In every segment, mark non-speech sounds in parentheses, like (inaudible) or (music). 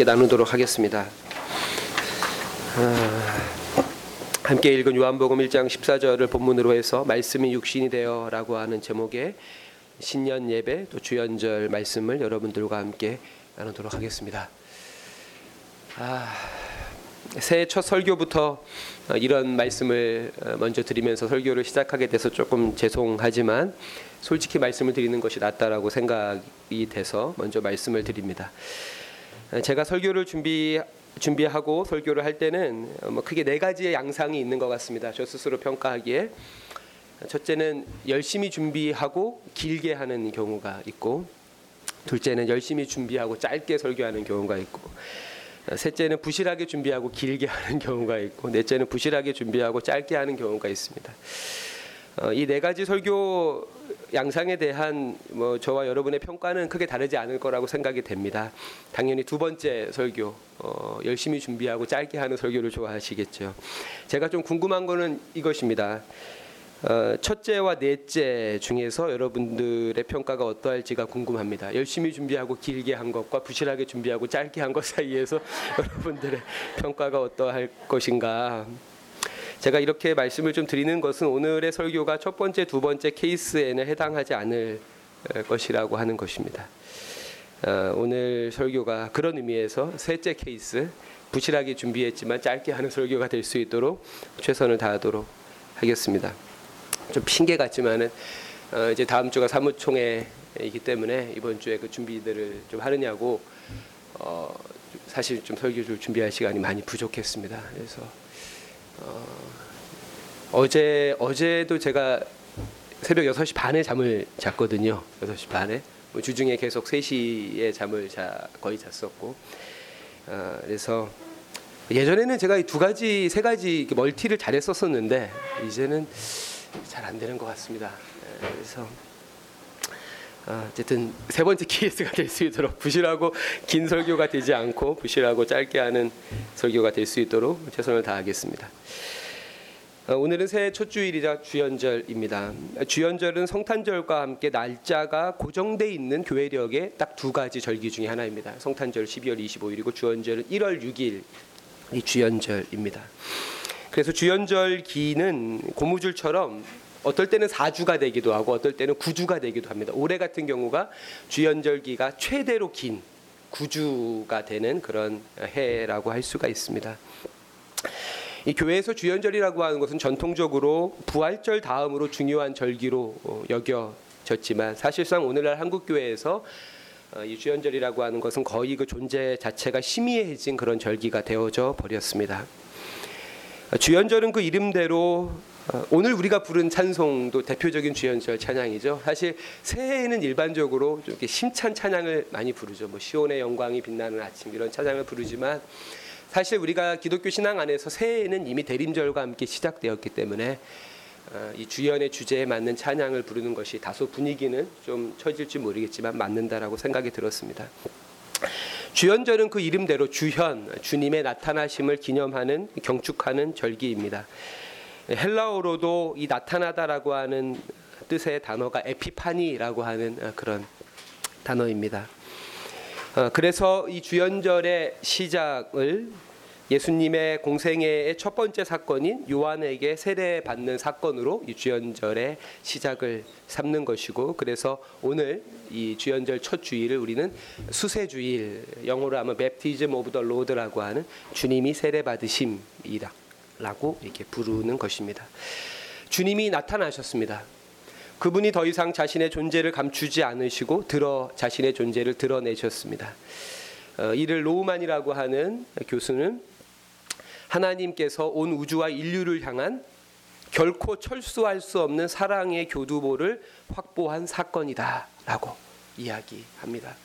함께 나누도록 하겠습니다. 아, 함께 읽은 요한복음 1장 14절을 본문으로 해서 말씀이 육신이 되어라고 하는 제목의 신년 예배 또 주연절 말씀을 여러분들과 함께 나누도록 하겠습니다. 아, 새해 첫 설교부터 이런 말씀을 먼저 드리면서 설교를 시작하게 돼서 조금 죄송하지만 솔직히 말씀을 드리는 것이 낫다라고 생각이 돼서 먼저 말씀을 드립니다. 제가 설교를 준비 준비하고 설교를 할 때는 뭐 크게 네 가지의 양상이 있는 것 같습니다. 저 스스로 평가하기에 첫째는 열심히 준비하고 길게 하는 경우가 있고 둘째는 열심히 준비하고 짧게 설교하는 경우가 있고 셋째는 부실하게 준비하고 길게 (laughs) 하는 경우가 있고 넷째는 부실하게 준비하고 짧게 하는 경우가 있습니다. 어, 이네 가지 설교 양상에 대한 뭐 저와 여러분의 평가는 크게 다르지 않을 거라고 생각이 됩니다. 당연히 두 번째 설교 어, 열심히 준비하고 짧게 하는 설교를 좋아하시겠죠. 제가 좀 궁금한 거는 이것입니다. 어, 첫째와 넷째 중에서 여러분들의 평가가 어떠할지가 궁금합니다. 열심히 준비하고 길게 한 것과 부실하게 준비하고 짧게 한 것 사이에서 (laughs) 여러분들의 평가가 어떠할 것인가 제가 이렇게 말씀을 좀 드리는 것은 오늘의 설교가 첫 번째, 두 번째 케이스에는 해당하지 않을 것이라고 하는 것입니다. 어, 오늘 설교가 그런 의미에서 셋째 케이스, 부실하게 준비했지만 짧게 하는 설교가 될 수 있도록 최선을 다하도록 하겠습니다. 좀 핑계 같지만은 어, 이제 다음 주가 사무총회이기 때문에 이번 주에 그 준비들을 좀 하느냐고 어, 사실 좀 설교를 준비할 시간이 많이 부족했습니다. 그래서 어, 제 어제도 제가 새벽 6시 반에 잠을 잤거든요. 6시 반에. 뭐 주중에 계속 3시에 잠을 자 거의 잤었고. 어, 그래서 예전에는 제가 이 두 가지 세 가지 멀티를 잘했었었는데 이제는 잘 안 되는 것 같습니다. 예, 그래서 어, 어쨌든 세 번째 케이스가 될 수 있도록 부실하고 긴 설교가 되지 않고 부실하고 짧게 하는 설교가 될 수 있도록 최선을 다하겠습니다. 어, 오늘은 새해 첫 주일이자 주연절입니다. 주연절은 성탄절과 함께 날짜가 고정돼 있는 교회력의 딱 두 가지 절기 중에 하나입니다. 성탄절 12월 25일이고 주연절은 1월 6일 이 주연절입니다. 그래서 주연절 기는 고무줄처럼 어떨 때는 4주가 되기도 하고 어떨 때는 9주가 되기도 합니다. 올해 같은 경우가 주연절기가 최대로 긴 9주가 되는 그런 해라고 할 수가 있습니다. 이 교회에서 주연절이라고 하는 것은 전통적으로 부활절 다음으로 중요한 절기로 어, 여겨졌지만 사실상 오늘날 한국 교회에서 어, 이 주연절이라고 하는 것은 거의 그 존재 자체가 희미해진 그런 절기가 되어져 버렸습니다. 주연절은 그 이름대로 어, 오늘 우리가 부른 찬송도 대표적인 주연절 찬양이죠. 사실 새해에는 일반적으로 좀 이렇게 심찬 찬양을 많이 부르죠. 뭐 시온의 영광이 빛나는 아침 이런 찬양을 부르지만 사실 우리가 기독교 신앙 안에서 새해에는 이미 대림절과 함께 시작되었기 때문에 어, 이 주연의 주제에 맞는 찬양을 부르는 것이 다소 분위기는 좀 처질지 모르겠지만 맞는다라고 생각이 들었습니다. 주연절은 그 이름대로 주현, 주님의 나타나심을 기념하는 경축하는 절기입니다. 헬라어로도 이 나타나다라고 하는 뜻의 단어가 에피파니라고 하는 어, 그런 단어입니다. 어, 그래서 이 주연절의 시작을 예수님의 공생애의 첫 번째 사건인 요한에게 세례 받는 사건으로 이 주연절의 시작을 삼는 것이고 그래서 오늘 이 주연절 첫 주일을 우리는 수세주일 영어로 하면 Baptism of the Lord라고 하는 주님이 세례 받으심이라 라고 이렇게 부르는 것입니다. 주님이 나타나셨습니다. 그분이 더 이상 자신의 존재를 감추지 않으시고 드러 자신의 존재를 드러내셨습니다. 어, 이를 로우만이라고 하는 교수는 하나님께서 온 우주와 인류를 향한 결코 철수할 수 없는 사랑의 교두보를 확보한 사건이다라고 이야기합니다.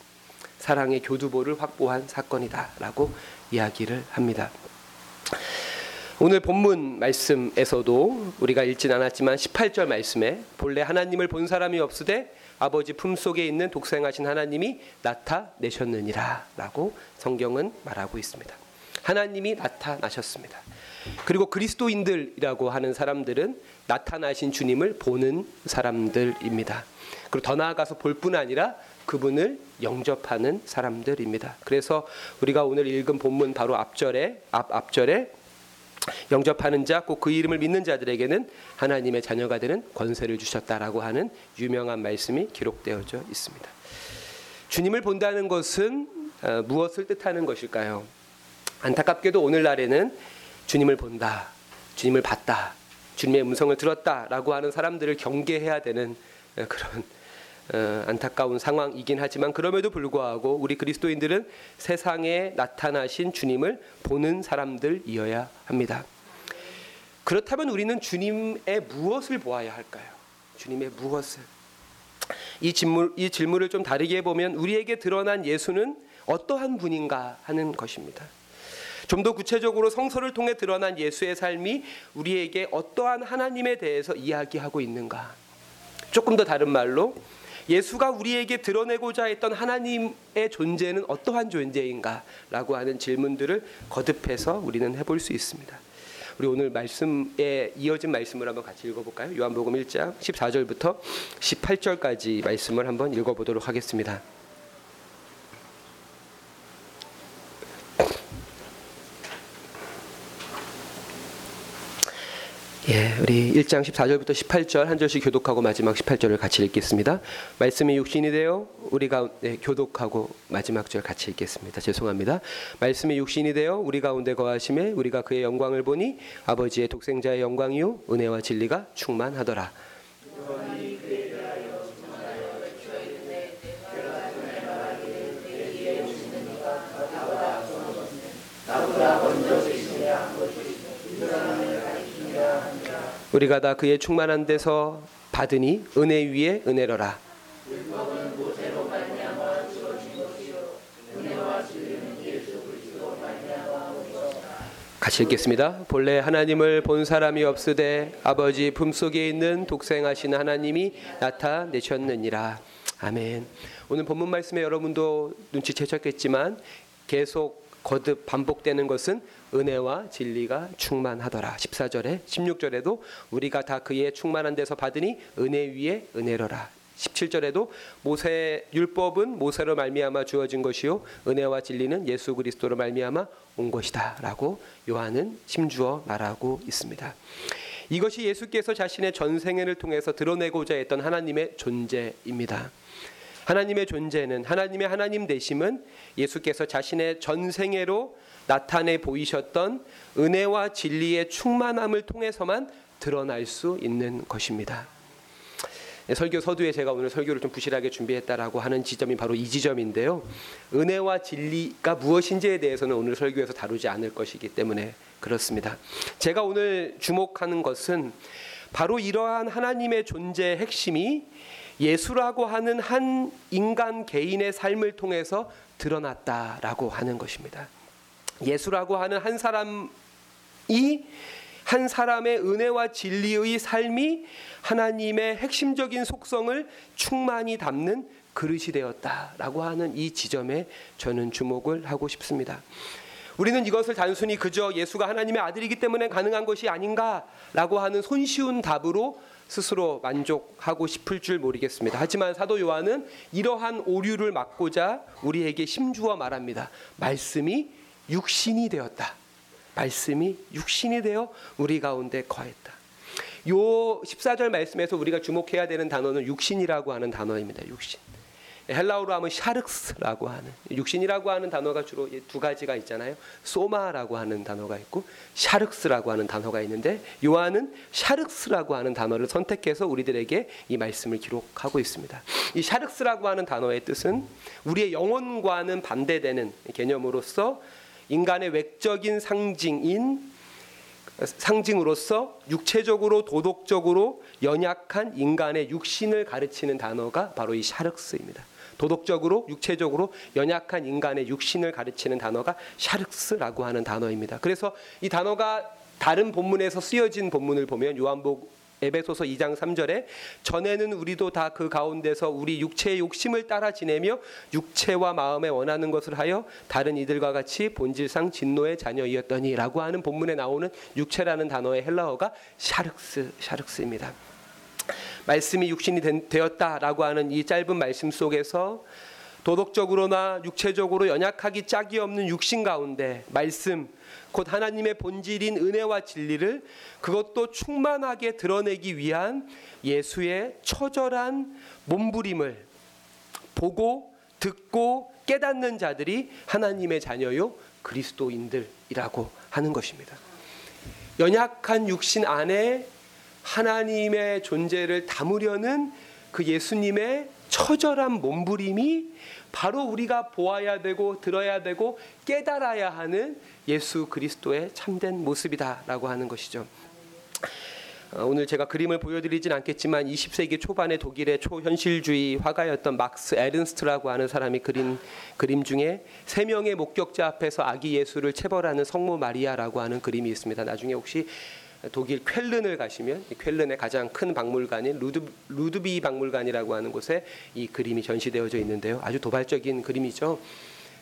사랑의 교두보를 확보한 사건이다라고 이야기를 합니다. 오늘 본문 말씀에서도 우리가 읽진 않았지만 18절 말씀에 본래 하나님을 본 사람이 없으되 아버지 품속에 있는 독생하신 하나님이 나타내셨느니라라고 성경은 말하고 있습니다. 하나님이 나타나셨습니다. 그리고 그리스도인들이라고 하는 사람들은 나타나신 주님을 보는 사람들입니다. 그리고 더 나아가서 볼 뿐 아니라 그분을 영접하는 사람들입니다. 그래서 우리가 오늘 읽은 본문 바로 앞절에 앞 앞절에 영접하는 자, 꼭 그 이름을 믿는 자들에게는 하나님의 자녀가 되는 권세를 주셨다라고 하는 유명한 말씀이 기록되어져 있습니다. 주님을 본다는 것은 어, 무엇을 뜻하는 것일까요? 안타깝게도 오늘날에는 주님을 본다, 주님을 봤다, 주님의 음성을 들었다라고 하는 사람들을 경계해야 되는 어, 그런 어, 안타까운 상황이긴 하지만 그럼에도 불구하고 우리 그리스도인들은 세상에 나타나신 주님을 보는 사람들이어야 합니다. 그렇다면 우리는 주님의 무엇을 보아야 할까요? 주님의 무엇을? 이 질문 이 질문을 좀 다르게 보면 우리에게 드러난 예수는 어떠한 분인가 하는 것입니다. 좀 더 구체적으로 성서를 통해 드러난 예수의 삶이 우리에게 어떠한 하나님에 대해서 이야기하고 있는가? 조금 더 다른 말로 예수가 우리에게 드러내고자 했던 하나님의 존재는 어떠한 존재인가라고 하는 질문들을 거듭해서 우리는 해볼 수 있습니다. 우리 오늘 말씀에 이어진 말씀을 한번 같이 읽어볼까요? 요한복음 1장 14절부터 18절까지 말씀을 한번 읽어보도록 하겠습니다. 예, 우리 1장 14절부터 18절 한 절씩 교독하고 마지막 18절을 같이 읽겠습니다. 말씀이 육신이 되어 우리 가운데 네, 교독하고 마지막 절 같이 읽겠습니다. 죄송합니다. 말씀이 육신이 되어 우리 가운데 거하심에 우리가 그의 영광을 보니 아버지의 독생자의 영광이요 은혜와 진리가 충만하더라. 우리가 다 그의 충만한 데서 받으니 은혜 위에 은혜로라. 같이 읽겠습니다. 본래 하나님을 본 사람이 없으되 아버지 품속에 있는 독생하신 하나님이 나타내셨느니라. 아멘. 오늘 본문 말씀에 여러분도 눈치채셨겠지만 계속 거듭 반복되는 것은 은혜와 진리가 충만하더라. 14절에 16절에도 우리가 다 그의 충만한 데서 받으니 은혜 위에 은혜로라. 17절에도 모세 율법은 모세로 말미암아 주어진 것이요 은혜와 진리는 예수 그리스도로 말미암아 온 것이다라고 요한은 심주어 말하고 있습니다. 이것이 예수께서 자신의 전생애를 통해서 드러내고자 했던 하나님의 존재입니다. 하나님의 존재는 하나님의 하나님 되심은 예수께서 자신의 전생애로 나타내 보이셨던 은혜와 진리의 충만함을 통해서만 드러날 수 있는 것입니다. 네, 설교 서두에 제가 오늘 설교를 좀 부실하게 준비했다라고 하는 지점이 바로 이 지점인데요. 은혜와 진리가 무엇인지에 대해서는 오늘 설교에서 다루지 않을 것이기 때문에 그렇습니다. 제가 오늘 주목하는 것은 바로 이러한 하나님의 존재의 핵심이 예수라고 하는 한 인간 개인의 삶을 통해서 드러났다라고 하는 것입니다. 예수라고 하는 한 사람이 한 사람의 은혜와 진리의 삶이 하나님의 핵심적인 속성을 충만히 담는 그릇이 되었다라고 하는 이 지점에 저는 주목을 하고 싶습니다. 우리는 이것을 단순히 그저 예수가 하나님의 아들이기 때문에 가능한 것이 아닌가라고 하는 손쉬운 답으로 스스로 만족하고 싶을 줄 모르겠습니다. 하지만 사도 요한은 이러한 오류를 막고자 우리에게 심주어 말합니다. 말씀이 육신이 되었다. 말씀이 육신이 되어 우리 가운데 거했다. 요 14절 말씀에서 우리가 주목해야 되는 단어는 육신이라고 하는 단어입니다. 육신. 헬라어로 하면 샤륵스라고 하는 육신이라고 하는 단어가 주로 두 가지가 있잖아요. 소마라고 하는 단어가 있고 σάρξ라고 하는 단어가 있는데 요한은 σάρξ라고 하는 단어를 선택해서 우리들에게 이 말씀을 기록하고 있습니다. 이 σάρξ라고 하는 단어의 뜻은 우리의 영혼과는 반대되는 개념으로서 인간의 외적인 상징인 상징으로서 육체적으로 도덕적으로 연약한 인간의 육신을 가르치는 단어가 바로 이 σάρξ입니다. 도덕적으로 육체적으로 연약한 인간의 육신을 가르치는 단어가 σάρξ라고 하는 단어입니다. 그래서 이 단어가 다른 본문에서 쓰여진 본문을 보면 요한복 에베소서 2장 3절에 전에는 우리도 다 그 가운데서 우리 육체의 욕심을 따라 지내며 육체와 마음에 원하는 것을 하여 다른 이들과 같이 본질상 진노의 자녀이었더니라고 하는 본문에 나오는 육체라는 단어의 헬라어가 샤륵스 샤륵스입니다. 말씀이 육신이 된- 되었다라고 하는 이 짧은 말씀 속에서 도덕적으로나 육체적으로 연약하기 짝이 없는 육신 가운데 말씀 곧 하나님의 본질인 은혜와 진리를 그것도 충만하게 드러내기 위한 예수의 처절한 몸부림을 보고 듣고 깨닫는 자들이 하나님의 자녀요 그리스도인들이라고 하는 것입니다. 연약한 육신 안에 하나님의 존재를 담으려는 그 예수님의 처절한 몸부림이 바로 우리가 보아야 되고 들어야 되고 깨달아야 하는 예수 그리스도의 참된 모습이다라고 하는 것이죠. 어, 오늘 제가 그림을 보여드리진 않겠지만 20세기 초반의 독일의 초현실주의 화가였던 막스 에른스트라고 하는 사람이 그린 그림 중에 세 명의 목격자 앞에서 아기 예수를 체벌하는 성모 마리아라고 하는 그림이 있습니다. 나중에 혹시 독일 쾰른을 가시면 이 쾰른의 가장 큰 박물관인 루드, 루드비 박물관이라고 하는 곳에 이 그림이 전시되어져 있는데요. 아주 도발적인 그림이죠.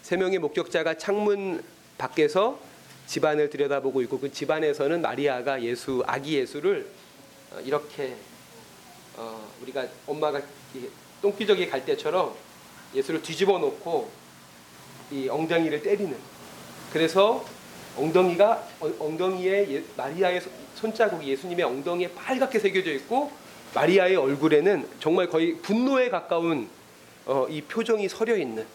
세 명의 목격자가 창문 밖에서 집안을 들여다보고 있고 그 집안에서는 마리아가 예수 아기 예수를 어, 이렇게 어, 우리가 엄마가 이 똥기저귀 갈 때처럼 예수를 뒤집어 놓고 이 엉덩이를 때리는 그래서 엉덩이가 어- 엉덩이에 예- 마리아의 손- 손자국이 예수님의 엉덩이에 빨갛게 새겨져 있고 마리아의 얼굴에는 정말 거의 분노에 가까운 어, 이 표정이 서려 있는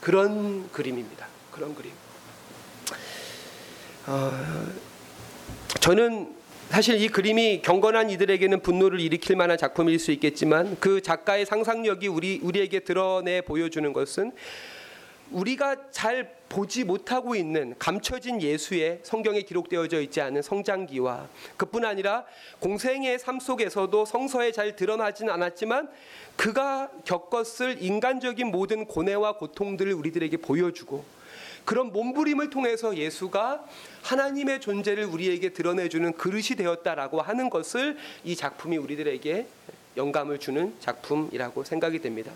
그런 그림입니다. 그런 그림. 어, 저는 사실 이 그림이 경건한 이들에게는 분노를 일으킬 만한 작품일 수 있겠지만 그 작가의 상상력이 우리 우리에게 드러내 보여주는 것은 우리가 잘 보지 못하고 있는 감춰진 예수의 성경에 기록되어져 있지 않은 성장기와 그뿐 아니라 공생의 삶 속에서도 성서에 잘 드러나진 않았지만 그가 겪었을 인간적인 모든 고뇌와 고통들을 우리들에게 보여주고 그런 몸부림을 통해서 예수가 하나님의 존재를 우리에게 드러내주는 그릇이 되었다라고 하는 것을 이 작품이 우리들에게 영감을 주는 작품이라고 생각이 됩니다.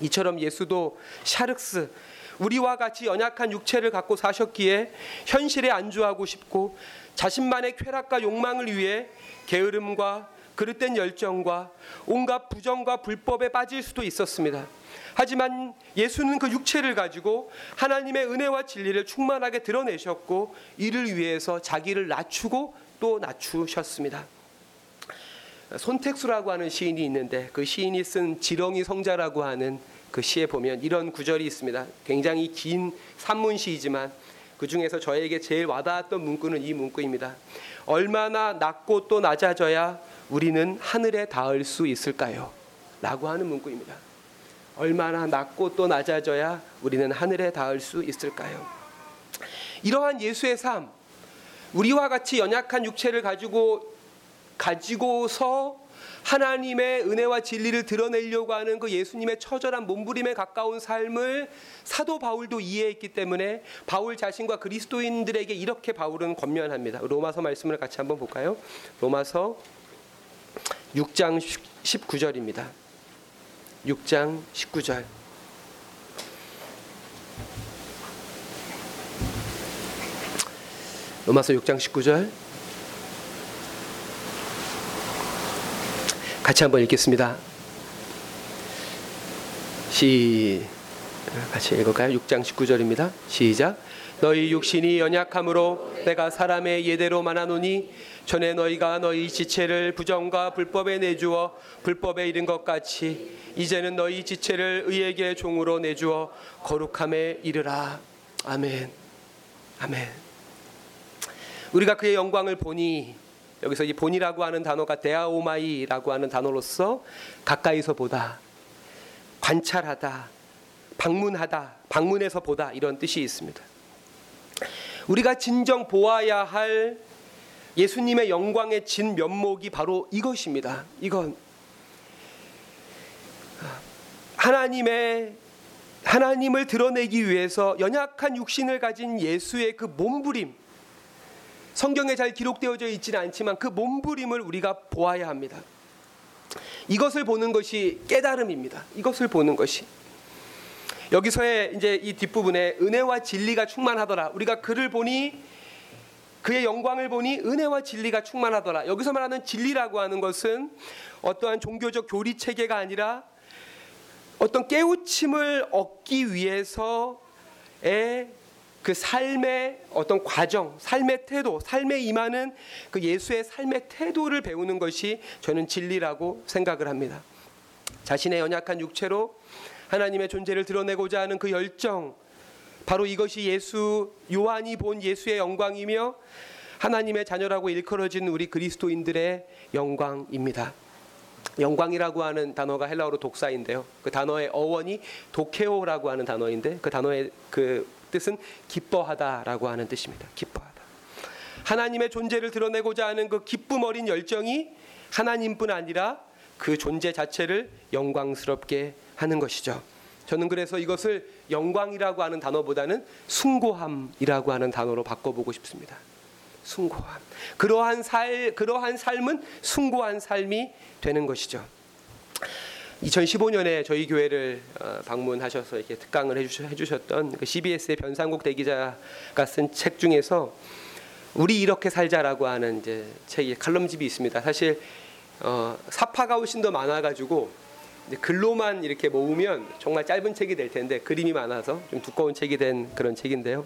이처럼 예수도 샤륵스 우리와 같이 연약한 육체를 갖고 사셨기에 현실에 안주하고 싶고 자신만의 쾌락과 욕망을 위해 게으름과 그릇된 열정과 온갖 부정과 불법에 빠질 수도 있었습니다. 하지만 예수는 그 육체를 가지고 하나님의 은혜와 진리를 충만하게 드러내셨고 이를 위해서 자기를 낮추고 또 낮추셨습니다. 손택수라고 하는 시인이 있는데 그 시인이 쓴 지렁이 성자라고 하는 그 시에 보면 이런 구절이 있습니다. 굉장히 긴 산문시이지만 그 중에서 저에게 제일 와닿았던 문구는 이 문구입니다. 얼마나 낮고 또 낮아져야 우리는 하늘에 닿을 수 있을까요? 라고 하는 문구입니다. 얼마나 낮고 또 낮아져야 우리는 하늘에 닿을 수 있을까요? 이러한 예수의 삶, 우리와 같이 연약한 육체를 가지고 가지고서 하나님의 은혜와 진리를 드러내려고 하는 그 예수님의 처절한 몸부림에 가까운 삶을 사도 바울도 이해했기 때문에 바울 자신과 그리스도인들에게 이렇게 바울은 권면합니다. 로마서 말씀을 같이 한번 볼까요? 로마서 6장 19절입니다. 6장 19절. 로마서 6장 19절. 같이 한번 읽겠습니다. 시 같이 읽을까요? 6장 19절입니다. 시작. 너희 육신이 연약함으로 내가 사람의 예대로 만하노니 전에 너희가 너희 지체를 부정과 불법에 내주어 불법에 이른 것 같이 이제는 너희 지체를 의에게 종으로 내주어 거룩함에 이르라. 아멘. 아멘. 우리가 그의 영광을 보니 여기서 이 본이라고 하는 단어가 데아오마이라고 하는 단어로서 가까이서 보다, 관찰하다, 방문하다, 방문해서 보다 이런 뜻이 있습니다. 우리가 진정 보아야 할 예수님의 영광의 진 면목이 바로 이것입니다. 이건 하나님의 하나님을 드러내기 위해서 연약한 육신을 가진 예수의 그 몸부림 성경에 잘 기록되어져 있지는 않지만 그 몸부림을 우리가 보아야 합니다. 이것을 보는 것이 깨달음입니다. 이것을 보는 것이 여기서의 이제 이 뒷부분에 은혜와 진리가 충만하더라. 우리가 그를 보니 그의 영광을 보니 은혜와 진리가 충만하더라. 여기서 말하는 진리라고 하는 것은 어떠한 종교적 교리 체계가 아니라 어떤 깨우침을 얻기 위해서의 그 삶의 어떤 과정, 삶의 태도, 삶에 임하는 그 예수의 삶의 태도를 배우는 것이 저는 진리라고 생각을 합니다. 자신의 연약한 육체로 하나님의 존재를 드러내고자 하는 그 열정, 바로 이것이 예수 요한이 본 예수의 영광이며 하나님의 자녀라고 일컬어진 우리 그리스도인들의 영광입니다. 영광이라고 하는 단어가 헬라어로 독사인데요. 그 단어의 어원이 도케오라고 하는 단어인데 그 단어의 그 뜻은 기뻐하다라고 하는 뜻입니다. 기뻐하다. 하나님의 존재를 드러내고자 하는 그 기쁨 어린 열정이 하나님뿐 아니라 그 존재 자체를 영광스럽게 하는 것이죠. 저는 그래서 이것을 영광이라고 하는 단어보다는 숭고함이라고 하는 단어로 바꿔보고 싶습니다. 숭고함. 그러한 살 그러한 삶은 숭고한 삶이 되는 것이죠. 2015년에 저희 교회를 어, 방문하셔서 이렇게 특강을 해주셨던 그 CBS의 변상국 대기자가 쓴 책 중에서 우리 이렇게 살자라고 하는 이제 책이 칼럼집이 있습니다. 사실 어, 사파가 훨씬 더 많아가지고 글로만 이렇게 모으면 정말 짧은 책이 될 텐데 그림이 많아서 좀 두꺼운 책이 된 그런 책인데요.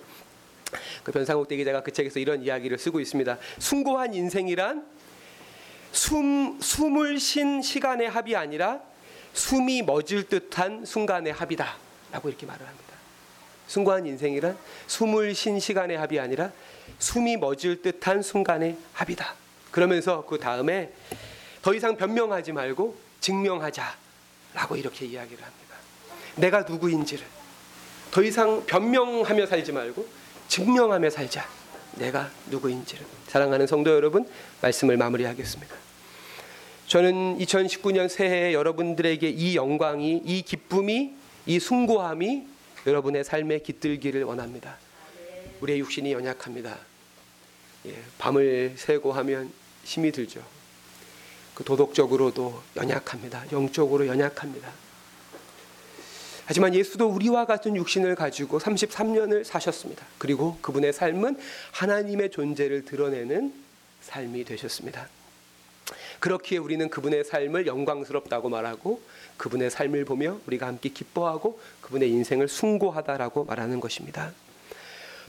그 변상욱 대기자가 그 책에서 이런 이야기를 쓰고 있습니다. 숭고한 인생이란 숨 숨을 쉰 시간의 합이 아니라 숨이 멎을 듯한 순간의 합이다라고 이렇게 말을 합니다. 숭고한 인생이란 숨을 쉰 시간의 합이 아니라 숨이 멎을 듯한 순간의 합이다. 그러면서 그 다음에 더 이상 변명하지 말고 증명하자라고 이렇게 이야기를 합니다. 내가 누구인지를 더 이상 변명하며 살지 말고 증명하며 살자. 내가 누구인지를. 사랑하는 성도 여러분, 말씀을 마무리하겠습니다. 저는 2019년 새해에 여러분들에게 이 영광이, 이 기쁨이, 이 숭고함이 여러분의 삶에 깃들기를 원합니다. 우리의 육신이 연약합니다. 예, 밤을 새고 하면 힘이 들죠. 그 도덕적으로도 연약합니다. 영적으로 연약합니다. 하지만 예수도 우리와 같은 육신을 가지고 33년을 사셨습니다. 그리고 그분의 삶은 하나님의 존재를 드러내는 삶이 되셨습니다. 그렇기에 우리는 그분의 삶을 영광스럽다고 말하고 그분의 삶을 보며 우리가 함께 기뻐하고 그분의 인생을 숭고하다라고 말하는 것입니다.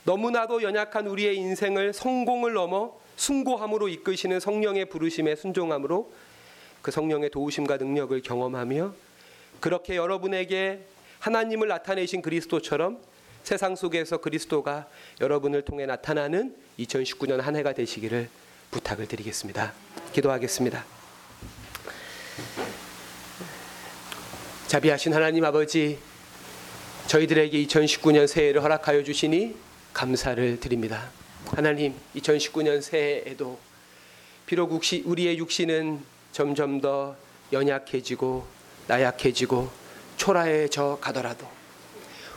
너무나도 연약한 우리의 인생을 성공을 넘어 숭고함으로 이끄시는 성령의 부르심에 순종함으로 그 성령의 도우심과 능력을 경험하며 그렇게 여러분에게 하나님을 나타내신 그리스도처럼 세상 속에서 그리스도가 여러분을 통해 나타나는 2019년 한 해가 되시기를 부탁을 드리겠습니다. 기도하겠습니다. 자비하신 하나님 아버지, 저희들에게 2019년 새해를 허락하여 주시니 감사를 드립니다. 하나님, 2019년 새해에도 비록 우리의 육신은 점점 더 연약해지고 나약해지고 초라해져 가더라도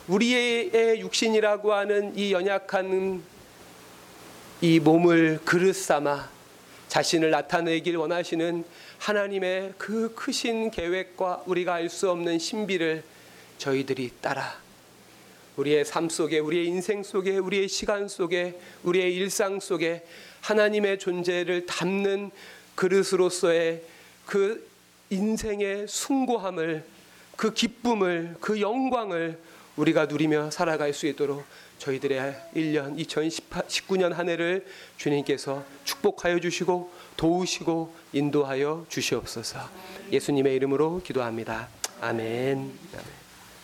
우리의 육신이라고 하는 이 연약한 이 몸을 그릇 삼아 자신을 나타내길 원하시는 하나님의 그 크신 계획과 우리가 알 수 없는 신비를 저희들이 따라 우리의 삶 속에 우리의 인생 속에 우리의 시간 속에 우리의 일상 속에 하나님의 존재를 담는 그릇으로서의 그 인생의 숭고함을 그 기쁨을 그 영광을 우리가 누리며 살아갈 수 있도록 저희들의 1년 2019년 한 해를 주님께서 축복하여 주시고 도우시고 인도하여 주시옵소서. 예수님의 이름으로 기도합니다. 아멘. 아멘.